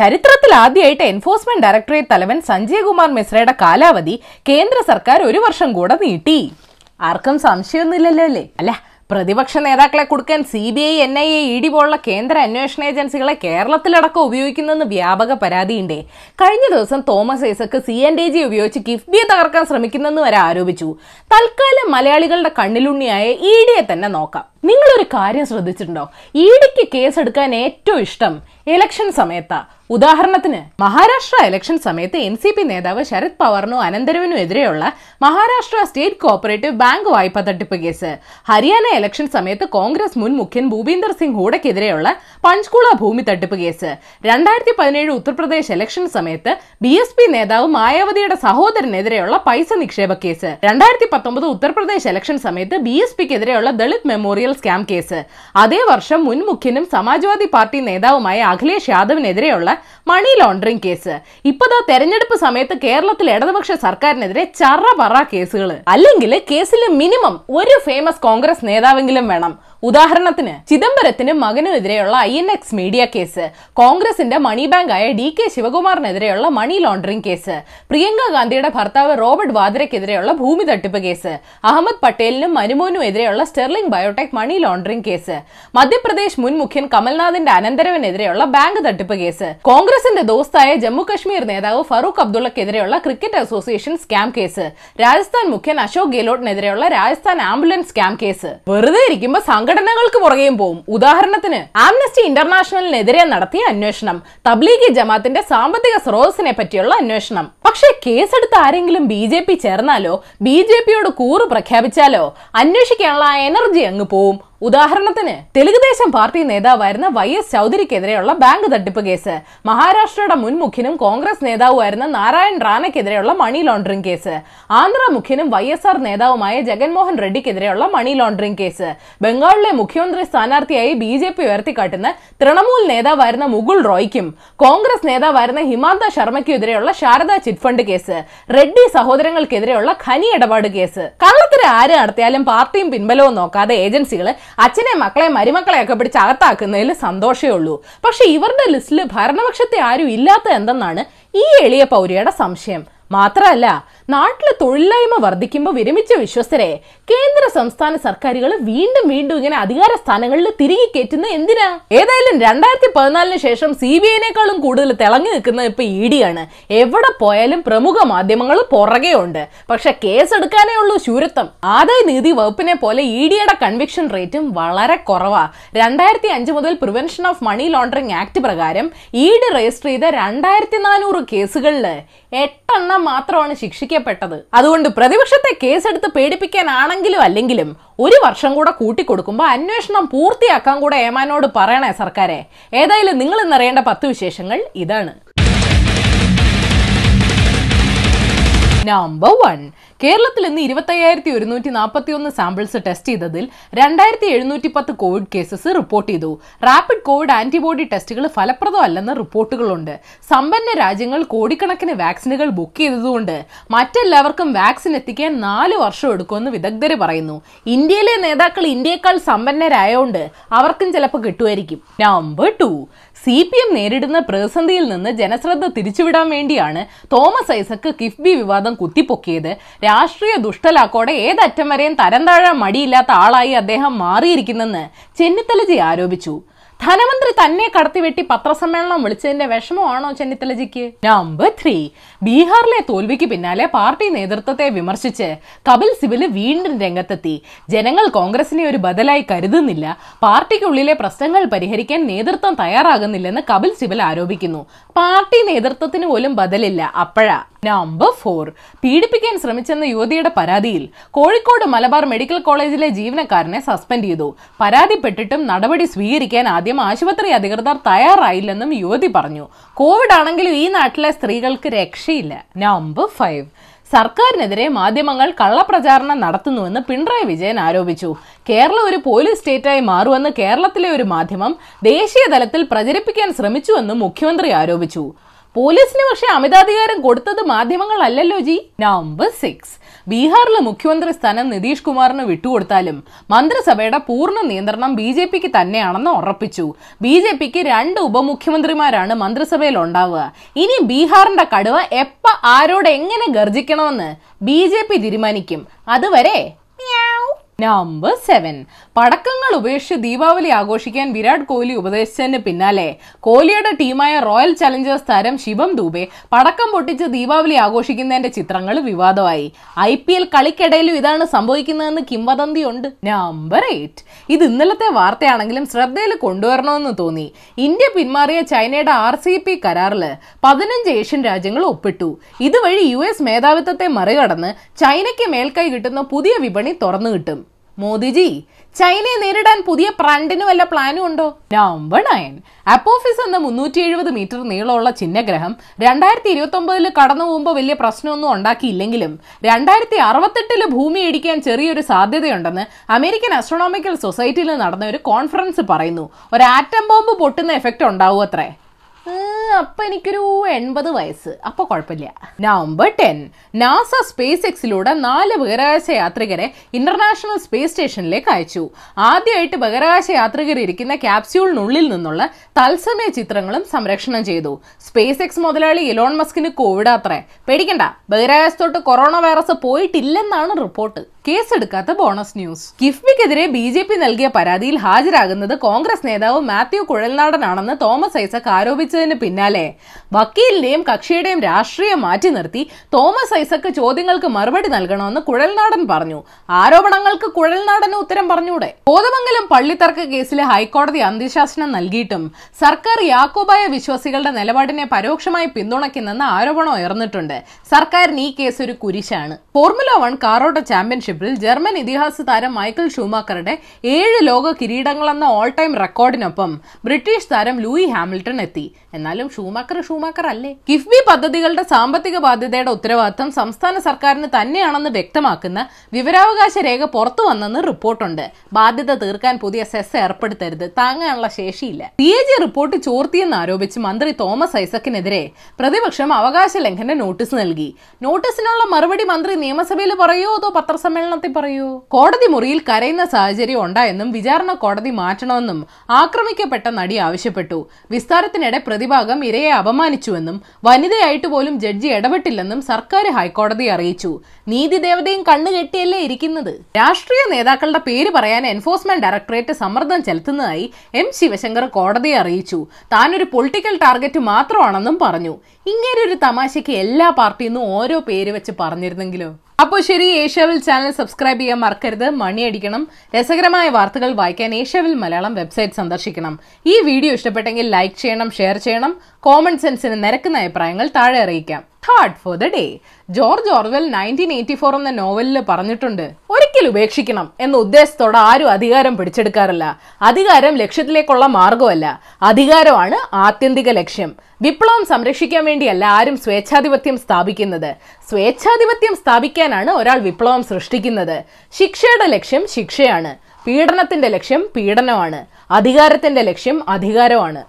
ചരിത്രത്തിൽ ആദ്യമായിട്ട് enforcement directorate തലവൻ സഞ്ജയ് കുമാർ മിശ്രയുടെ കാലാവധി കേന്ദ്ര സർക്കാർ ഒരു വർഷം കൂടെ നീട്ടി. ആർക്കും സംശയമൊന്നുമില്ലല്ലോ അല്ലേ അല്ല പ്രതിപക്ഷ നേതാക്കളെ കൊടുക്കാൻ C B I N I A E D പോലുള്ള കേന്ദ്ര അന്വേഷണ ഏജൻസികളെ കേരളത്തിലടക്കം ഉപയോഗിക്കുന്നെന്ന് വ്യാപക പരാതിയുണ്ടേ. കഴിഞ്ഞ ദിവസം Thomas Isaac C N D G ഉപയോഗിച്ച് കിഫ്ബിയെ തകർക്കാൻ ശ്രമിക്കുന്നെന്ന് വരെ ആരോപിച്ചു. തൽക്കാലം മലയാളികളുടെ കണ്ണിലുണ്ണിയായ ഇ ഡിയെ തന്നെ നോക്കാം. നിങ്ങളൊരു കാര്യം ശ്രദ്ധിച്ചിട്ടുണ്ടോ? ഇ ഡിക്ക് കേസെടുക്കാൻ ഏറ്റവും ഇഷ്ടം ഇലക്ഷൻ സമയത്താ. ഉദാഹരണത്തിന് മഹാരാഷ്ട്ര ഇലക്ഷൻ സമയത്ത് എൻ സി പി നേതാവ് ശരത് പവാറിനും അനന്തരവിനും എതിരെയുള്ള മഹാരാഷ്ട്ര സ്റ്റേറ്റ് കോഓപ്പറേറ്റീവ് ബാങ്ക് വായ്പ തട്ടിപ്പ് കേസ്. ഹരിയാന ഇലക്ഷൻ സമയത്ത് കോൺഗ്രസ് മുൻ മുഖ്യൻ ഭൂപീന്ദർ സിംഗ് ഹൂഡയ്ക്കെതിരെയുള്ള പഞ്ച്കുള ഭൂമി തട്ടിപ്പ് കേസ്. രണ്ടായിരത്തി പതിനേഴ് ഉത്തർപ്രദേശ് ഇലക്ഷൻ സമയത്ത് ബി എസ് പി നേതാവ് മായാവതിയുടെ സഹോദരനെതിരെയുള്ള പൈസ നിക്ഷേപ കേസ്. രണ്ടായിരത്തി പത്തൊമ്പത് ഉത്തർപ്രദേശ് ഇലക്ഷൻ സമയത്ത് ബി എസ് പിക്കെതിരെയുള്ള ദളിത് മെമ്മോറിയൽ സ്കാം കേസ്. അതേ വർഷം മുൻ മുഖ്യനും സമാജ്വാദി പാർട്ടി നേതാവുമായ അഖിലേഷ് യാദവിനെതിരെയുള്ള മണി ലോണ്ടറിംഗ് കേസ്. ഇപ്പതാ തെരഞ്ഞെടുപ്പ് സമയത്ത് കേരളത്തിൽ ഇടതുപക്ഷ സർക്കാരിനെതിരെ ചറപറ കേസുകൾ അല്ലെങ്കിൽ കേസിൽ മിനിമം ഒരു ഫേമസ് കോൺഗ്രസ് നേതാവെങ്കിലും വേണം. ഉദാഹരണത്തിന് ചിദംബരത്തിനും മകനും എതിരെയുള്ള I N X media case. കോൺഗ്രസിന്റെ മണി ബാങ്കായ ഡി കെ ശിവകുമാറിനെതിരെയുള്ള മണി ലോണ്ടറിംഗ് കേസ്. പ്രിയങ്ക ഗാന്ധിയുടെ ഭർത്താവ് റോബർട്ട് വാദ്രയ്ക്കെതിരെയുള്ള ഭൂമി തട്ടിപ്പ് കേസ്. അഹമ്മദ് പട്ടേലിനും മനുമോനും എതിരെയുള്ള sterling biotech money laundering case Madhya Pradesh മുൻ മുഖ്യൻ കമൽനാഥിന്റെ അനന്തരവനെതിരെയുള്ള ബാങ്ക് തട്ടിപ്പ് കേസ്. കോൺഗ്രസിന്റെ ദോസ്തായ ജമ്മു കശ്മീർ നേതാവ് Farooq അബ്ദുള്ളക്കെതിരെയുള്ള cricket association scam case. Rajasthan മുഖ്യൻ Ashok ഗെഹ്ലോട്ടിനെതിരെയുള്ള രാജസ്ഥാൻ ആംബുലൻസ് സ്കാം കേസ്. വെറുതെ ഇരിക്കുമ്പോൾ സംഘടനകൾക്ക് പുറകെയും പോവും. ഉദാഹരണത്തിന് ആംനസ്റ്റി ഇന്റർനാഷണലിനെതിരെ നടത്തിയ അന്വേഷണം തബ്ലീഗി ജമാത്തിന്റെ സാമ്പത്തിക സ്രോതസ്സിനെ പറ്റിയുള്ള അന്വേഷണം. പക്ഷേ കേസെടുത്ത ആരെങ്കിലും ബി ജെ പി ചേർന്നാലോ ബി ജെ പിയോട് കൂറ് പ്രഖ്യാപിച്ചാലോ അന്വേഷിക്കാനുള്ള എനർജി അങ്ങ് പോവും ഉദാഹരണത്തിന് തെലുഗുദേശം പാർട്ടി നേതാവായിരുന്ന വൈ എസ് ചൗധരിക്കെതിരെയുള്ള ബാങ്ക് തട്ടിപ്പ് കേസ് മഹാരാഷ്ട്രയുടെ മുൻ മുഖ്യനും കോൺഗ്രസ് നേതാവുമായിരുന്ന നാരായൺ റാനയ്ക്കെതിരെയുള്ള മണി ലോണ്ടറിംഗ് കേസ് ആന്ധ്ര മുഖ്യനും വൈ എസ് ആർ നേതാവുമായ ജഗൻമോഹൻ റെഡ്ഡിക്കെതിരെയുള്ള മണി ലോണ്ടറിംഗ് കേസ് ബംഗാളിലെ മുഖ്യമന്ത്രി സ്ഥാനാർത്ഥിയായി ബി ജെ പി ഉയർത്തിക്കാട്ടുന്ന തൃണമൂൽ നേതാവായിരുന്ന മുകുൾ റോയ്ക്കും കോൺഗ്രസ് നേതാവായിരുന്ന Himanta ശർമ്മയ്ക്കെതിരെയുള്ള Saradha chit fund case Reddy സഹോദരങ്ങൾക്കെതിരെയുള്ള ഖനി ഇടപാട് കേസ്. കള്ളത്തിന് ആര് നടത്തിയാലും പാർട്ടിയും പിൻബലവും നോക്കാതെ ഏജൻസികൾ അച്ഛനെ മക്കളെ മരുമക്കളെ ഒക്കെ പിടിച്ച് അകത്താക്കുന്നതിൽ സന്തോഷമേ ഉള്ളൂ. പക്ഷെ ഇവരുടെ ലിസ്റ്റിൽ ഭരണപക്ഷത്തെ ആരും ഇല്ലാത്ത എന്തെന്നാണ് ഈ എളിയ പൗരിയുടെ സംശയം. മാത്രമല്ല നാട്ടിലെ തൊഴിലില്ലായ്മ വർദ്ധിക്കുമ്പോൾ വിരമിച്ച വിശ്വസ്തരെ കേന്ദ്ര സംസ്ഥാന സർക്കാരുകൾ വീണ്ടും വീണ്ടും ഇങ്ങനെ അധികാര സ്ഥാനങ്ങളിൽ തിരികെ കയറ്റുന്ന എന്തിനാ? ഏതായാലും രണ്ടായിരത്തി പതിനാലിന് ശേഷം സി ബി ഐനേക്കാളും കൂടുതൽ തിളങ്ങി നിൽക്കുന്നത് ഇപ്പൊ ഇ ഡി ആണ് എവിടെ പോയാലും പ്രമുഖ മാധ്യമങ്ങൾ പുറകെ ഉണ്ട് പക്ഷെ കേസെടുക്കാനേ ഉള്ളൂ ശൂരത്വം. ആദായ നികുതി വകുപ്പിനെ പോലെ ഇ ഡിയുടെ കൺവിക്ഷൻ റേറ്റും വളരെ കുറവാ. രണ്ടായിരത്തി അഞ്ച് മുതൽ prevention of money laundering act പ്രകാരം ഇ ഡി രജിസ്റ്റർ ചെയ്ത രണ്ടായിരത്തി നാനൂറ് കേസുകളിൽ എട്ടെണ്ണം മാത്രമാണ് ശിക്ഷിക്കപ്പെട്ടത്. അതുകൊണ്ട് പ്രതിപക്ഷത്തെ കേസെടുത്ത് പേടിപ്പിക്കാനാണെങ്കിലും അല്ലെങ്കിലും ഒരു വർഷം കൂടെ കൂട്ടിക്കൊടുക്കുമ്പോൾ അന്വേഷണം പൂർത്തിയാക്കാൻ കൂടെ ഏമാനോട് പറയണേ സർക്കാരെ. ഏതായാലും നിങ്ങൾ ഇന്നറിയേണ്ട പത്ത് വിശേഷങ്ങൾ ഇതാണ്. നമ്പർ വൺ കേരളത്തിൽ ഇന്ന് ഇരുപത്തയ്യായിരത്തി ഒരുന്നൂറ്റി നാൽപ്പത്തി ഒന്ന് സാമ്പിൾസ് ടെസ്റ്റ് ചെയ്തതിൽ രണ്ടായിരത്തി എഴുന്നൂറ്റി പത്ത് കോവിഡ് കേസസ് റിപ്പോർട്ട് ചെയ്തു റാപ്പിഡ് കോവിഡ് ആന്റിബോഡി ടെസ്റ്റുകൾ ഫലപ്രദമല്ലെന്ന് റിപ്പോർട്ടുകളുണ്ട്. സമ്പന്ന രാജ്യങ്ങൾ കോടിക്കണക്കിന് വാക്സിനുകൾ ബുക്ക് ചെയ്തതുകൊണ്ട് മറ്റെല്ലാവർക്കും വാക്സിൻ എത്തിക്കാൻ നാല് വർഷം എടുക്കുമെന്ന് വിദഗ്ധർ പറയുന്നു. ഇന്ത്യയിലെ നേതാക്കൾ ഇന്ത്യയെക്കാൾ സമ്പന്നരായോണ്ട് അവർക്കും ചിലപ്പോൾ കിട്ടുമായിരിക്കും. Number two C P M നേരിടുന്ന പ്രതിസന്ധിയിൽ നിന്ന് ജനശ്രദ്ധ തിരിച്ചുവിടാൻ വേണ്ടിയാണ് തോമസ് ഐസക്ക് കിഫ്ബി വിവാദം കുത്തിപ്പൊക്കിയത്. രാഷ്ട്രീയ ദുഷ്ടലാക്കോടെ ഏതറ്റം വരെയും തരം താഴാൻ മടിയില്ലാത്ത ആളായി അദ്ദേഹം മാറിയിരിക്കുന്നെന്ന് ചെന്നിത്തലജി ആരോപിച്ചു. ധനമന്ത്രി തന്നെ കടത്തിവെട്ടി പത്രസമ്മേളനം വിളിച്ചതിന്റെ വിഷമമാണോ ചെന്നിത്തലജിക്ക്? നമ്പർ ത്രീ ബീഹാറിലെ തോൽവിക്ക് പിന്നാലെ പാർട്ടി നേതൃത്വത്തെ വിമർശിച്ച് കപിൽ സിബിൽ വീണ്ടും രംഗത്തെത്തി. ജനങ്ങൾ കോൺഗ്രസിനെ ഒരു ബദലായി കരുതുന്നില്ല. പാർട്ടിക്കുള്ളിലെ പ്രശ്നങ്ങൾ പരിഹരിക്കാൻ നേതൃത്വം തയ്യാറാകുന്നില്ലെന്ന് കപിൽ സിബൽ ആരോപിക്കുന്നു. പാർട്ടി നേതൃത്വത്തിന് പോലും ബദലില്ല. അപ്പോഴാ. നമ്പർ ഫോർ പീഡിപ്പിക്കാൻ ശ്രമിച്ചെന്ന യുവതിയുടെ പരാതിയിൽ കോഴിക്കോട് മലബാർ മെഡിക്കൽ കോളേജിലെ ജീവനക്കാരനെ സസ്പെൻഡ് ചെയ്തു. പരാതിപ്പെട്ടിട്ടും നടപടി സ്വീകരിക്കാൻ ആദ്യം ആശുപത്രി അധികൃതർ തയ്യാറായില്ലെന്നും യുവതി പറഞ്ഞു. കോവിഡ് ആണെങ്കിലും ഈ നാട്ടിലെ സ്ത്രീകൾക്ക് രക്ഷയില്ല. നമ്പർ ഫൈവ് സർക്കാരിനെതിരെ മാധ്യമങ്ങൾ കള്ളപ്രചാരണം നടത്തുന്നുവെന്ന് പിണറായി വിജയൻ ആരോപിച്ചു. കേരളം ഒരു പോലീസ് സ്റ്റേറ്റായി മാറുമെന്ന് കേരളത്തിലെ ഒരു മാധ്യമം ദേശീയ തലത്തിൽ പ്രചരിപ്പിക്കാൻ ശ്രമിച്ചുവെന്നും മുഖ്യമന്ത്രി ആരോപിച്ചു. പോലീസിന് പക്ഷേ അമിതാധികാരം കൊടുത്തത് മാധ്യമങ്ങളല്ലല്ലോ ജി. നമ്പർ സിക്സ് ബീഹാറിലെ മുഖ്യമന്ത്രി സ്ഥാനം നിതീഷ് കുമാറിന് വിട്ടുകൊടുത്താലും മന്ത്രിസഭയുടെ പൂർണ നിയന്ത്രണം ബി ജെ പിക്ക് തന്നെയാണെന്ന് ഉറപ്പിച്ചു. ബി ജെ പിക്ക് രണ്ട് ഉപമുഖ്യമന്ത്രിമാരാണ് മന്ത്രിസഭയിൽ ഉണ്ടാവുക ഇനി ബീഹാറിന്റെ കടുവ എപ്പ ആരോട് എങ്ങനെ ഗർജിക്കണമെന്ന് ബി ജെ പി തീരുമാനിക്കും. അതുവരെ നമ്പർ സെവൻ പടക്കങ്ങൾ ഉപേക്ഷിച്ച് ദീപാവലി ആഘോഷിക്കാൻ വിരാട് കോഹ്ലി ഉപദേശിച്ചതിന് പിന്നാലെ കോഹ്ലിയുടെ ടീമായ റോയൽ ചലഞ്ചേഴ്സ് താരം ശിവം ദൂബെ പടക്കം പൊട്ടിച്ച് ദീപാവലി ആഘോഷിക്കുന്നതിന്റെ ചിത്രങ്ങൾ വിവാദമായി. ഐ പി എൽ കളിക്കിടയിലും ഇതാണ് സംഭവിക്കുന്നതെന്ന് കിംവദന്തിയുണ്ട് നമ്പർ എയ്റ്റ് ഇത് ഇന്നലത്തെ വാർത്തയാണെങ്കിലും ശ്രദ്ധയിൽ കൊണ്ടുവരണമെന്ന് തോന്നി. ഇന്ത്യ പിന്മാറിയ ചൈനയുടെ ആർ സി പി കരാറിൽ പതിനഞ്ച് ഏഷ്യൻ രാജ്യങ്ങൾ ഒപ്പിട്ടു. ഇതുവഴി യു എസ് മേധാവിത്വത്തെ മറികടന്ന് ചൈനയ്ക്ക് മേൽക്കൈ കിട്ടുന്ന പുതിയ വിപണി തുറന്നു കിട്ടും. മോദിജി ചൈനയെ നേരിടാൻ പുതിയ ഫ്രണ്ടിന് വല്ല പ്ലാനും ഉണ്ടോ? നമ്പർ നയൻ അപ്പോഫിസ് എന്ന മുന്നൂറ്റി എഴുപത് മീറ്റർ നീളമുള്ള ചിഹ്നഗ്രഹം രണ്ടായിരത്തി ഇരുപത്തി ഒമ്പതിൽ കടന്നു പോകുമ്പോൾ വലിയ പ്രശ്നമൊന്നും ഉണ്ടാക്കിയില്ലെങ്കിലും രണ്ടായിരത്തി അറുപത്തെട്ടിൽ ഭൂമി ഇടിക്കാൻ ചെറിയൊരു സാധ്യതയുണ്ടെന്ന് അമേരിക്കൻ അസ്ട്രോണോമിക്കൽ സൊസൈറ്റിയിൽ നടന്ന ഒരു കോൺഫറൻസ് പറയുന്നു. ഒരു ആറ്റം ബോംബ് പൊട്ടുന്ന എഫക്റ്റ് ഉണ്ടാവും അത്രേ അപ്പൊ എനിക്കൊരു എൺപത് വയസ്സ്. അപ്പൊ കുഴപ്പമില്ല. നവംബർ ടെൻ നാസ സ്പേസ് എക്സിലൂടെ നാല് ബഹിരാകാശ യാത്രികരെ ഇന്റർനാഷണൽ സ്പേസ് സ്റ്റേഷനിലേക്ക് അയച്ചു. ആദ്യമായിട്ട് ബഹിരാകാശ യാത്രികർ ഇരിക്കുന്ന ക്യാപ്സ്യൂളിനുള്ളിൽ നിന്നുള്ള തത്സമയ ചിത്രങ്ങളും സംരക്ഷണം ചെയ്തു. സ്പേസ് എക്സ് മുതലാളി ഇലോൺ മസ്കിന് കോവിഡ് അത്രേ. പേടിക്കണ്ട. ബഹിരാകാശത്തോട്ട് കൊറോണ വൈറസ് പോയിട്ടില്ലെന്നാണ് റിപ്പോർട്ട്. കേസെടുക്കാത്ത ബോണസ് ന്യൂസ്. കിഫ്ബിക്കെതിരെ ബി ജെ പി നൽകിയ പരാതിയിൽ ഹാജരാകുന്നത് കോൺഗ്രസ് നേതാവ് മാത്യു കുഴൽനാടനാണെന്ന് തോമസ് ഐസക് ആരോപിച്ചതിന് പിന്നാലെ വക്കീലിന്റെയും കക്ഷിയുടെയും രാഷ്ട്രീയം മാറ്റി നിർത്തി തോമസ് ഐസക് ചോദ്യങ്ങൾക്ക് മറുപടി നൽകണമെന്ന് കുഴൽനാടൻ പറഞ്ഞു. ആരോപണങ്ങൾക്ക് കുഴൽനാടന് ഉത്തരം പറഞ്ഞൂടെ? കോതമംഗലം പള്ളിത്തർക്ക കേസിലെ ഹൈക്കോടതി അന്ത്യശാസനം നൽകിയിട്ടും സർക്കാർ യാക്കോബായ വിശ്വാസികളുടെ നിലപാടിനെ പരോക്ഷമായി പിന്തുണയ്ക്കുന്നെന്ന ആരോപണം ഉയർന്നിട്ടുണ്ട്. സർക്കാരിന് ഈ കേസ് ഒരു കുരിശാണ്. ഫോർമുല വൺ കാറോട്ട ചാമ്പ്യൻഷിപ്പിൽ ജർമ്മൻ ഇതിഹാസ താരം മൈക്കിൾ ഷൂമാക്കറുടെ ഏഴ് ലോക കിരീടങ്ങളെന്ന ഓൾ ടൈം റെക്കോർഡിനൊപ്പം ബ്രിട്ടീഷ് താരം ലൂയി ഹാമിൽട്ടൺ എത്തി. എന്നാലും ഷൂമാക്കർ ഷൂമാക്കർ അല്ലേ? കിഫ്ബി പദ്ധതികളുടെ സാമ്പത്തിക ബാധ്യതയുടെ ഉത്തരവാദിത്തം സംസ്ഥാന സർക്കാരിന് തന്നെയാണെന്ന് വ്യക്തമാക്കുന്ന വിവരാവകാശ രേഖ പുറത്തു വന്നെന്ന് റിപ്പോർട്ടുണ്ട്. ബാധ്യത തീർക്കാൻ പുതിയ സെസ് ഏർപ്പെടുത്തരുത്. താങ്ങാനുള്ള ശേഷിയില്ല. പി എ ജി റിപ്പോർട്ട് ചോർത്തിയെന്ന് ആരോപിച്ച് മന്ത്രി തോമസ് ഐസക്കിനെതിരെ പ്രതിപക്ഷം അവകാശ ലംഘന നോട്ടീസ് നൽകി. നോട്ടീസിനുള്ള മറുപടി മന്ത്രി നിയമസഭയിൽ പറയോ അതോ പത്രസമ്മേളനത്തിൽ പറയോ? കോടതി മുറിയിൽ കരയുന്ന സാഹചര്യം ഉണ്ടായെന്നും വിചാരണ കോടതി മാറ്റണമെന്നും ആക്രമിക്കപ്പെട്ട നടി ആവശ്യപ്പെട്ടു. വിസ്താരത്തിനിടെ പ്രതിഭാഗം ഇരയെ അപമാനിച്ചുവെന്നും വനിതയായിട്ട് പോലും ജഡ്ജി ഇടപെട്ടില്ലെന്നും സർക്കാർ ഹൈക്കോടതി അറിയിച്ചു. നീതി ദേവതയും കണ്ണുകെട്ടിയല്ലേ ഇരിക്കുന്നത്? രാഷ്ട്രീയ നേതാക്കളുടെ പേര് പറയാൻ എൻഫോഴ്സ്മെന്റ് ഡയറക്ടറേറ്റ് സമ്മർദ്ദം ചെലുത്തുന്നതായി എം ശിവശങ്കർ കോടതിയെ അറിയിച്ചു. താനൊരു പൊളിറ്റിക്കൽ ടാർഗറ്റ് മാത്രമാണെന്നും പറഞ്ഞു. ഇങ്ങനെ ഒരു തമാശയ്ക്ക് എല്ലാ പാർട്ടിയിൽ നിന്നും ഓരോ പേര് വെച്ച് പറഞ്ഞിരുന്നെങ്കിലോ? അപ്പോൾ ശരി ഏഷ്യാവിൽ ചാനൽ സബ്സ്ക്രൈബ് ചെയ്യാൻ മറക്കരുത് മണിയടിക്കണം രസകരമായ വാർത്തകൾ വായിക്കാൻ ഏഷ്യാവിൽ മലയാളം വെബ്സൈറ്റ് സന്ദർശിക്കണം. ഈ വീഡിയോ ഇഷ്ടപ്പെട്ടെങ്കിൽ ലൈക്ക് ചെയ്യണം ഷെയർ ചെയ്യണം. കോമൺ സെൻസിന് നിരക്കുന്ന അഭിപ്രായങ്ങൾ താഴെ അറിയിക്കാം. Hard for the day George Orwell nineteen eighty four എന്ന നോവലിൽ പറഞ്ഞിട്ടുണ്ട് ഒരിക്കൽ ഉപേക്ഷിക്കണം എന്ന ഉദ്ദേശത്തോടെ ആരും അധികാരം പിടിച്ചെടുക്കാറില്ല. അധികാരം ലക്ഷ്യത്തിലേക്കുള്ള മാർഗമല്ല അധികാരമാണ് ആത്യന്തിക ലക്ഷ്യം. വിപ്ലവം സംരക്ഷിക്കാൻ വേണ്ടിയല്ല ആരും സ്വേച്ഛാധിപത്യം സ്ഥാപിക്കുന്നത്. സ്വേച്ഛാധിപത്യം സ്ഥാപിക്കാനാണ് ഒരാൾ വിപ്ലവം സൃഷ്ടിക്കുന്നത്. ശിക്ഷയുടെ ലക്ഷ്യം ശിക്ഷയാണ്. പീഡനത്തിന്റെ ലക്ഷ്യം പീഡനമാണ്. അധികാരത്തിന്റെ ലക്ഷ്യം അധികാരമാണ്.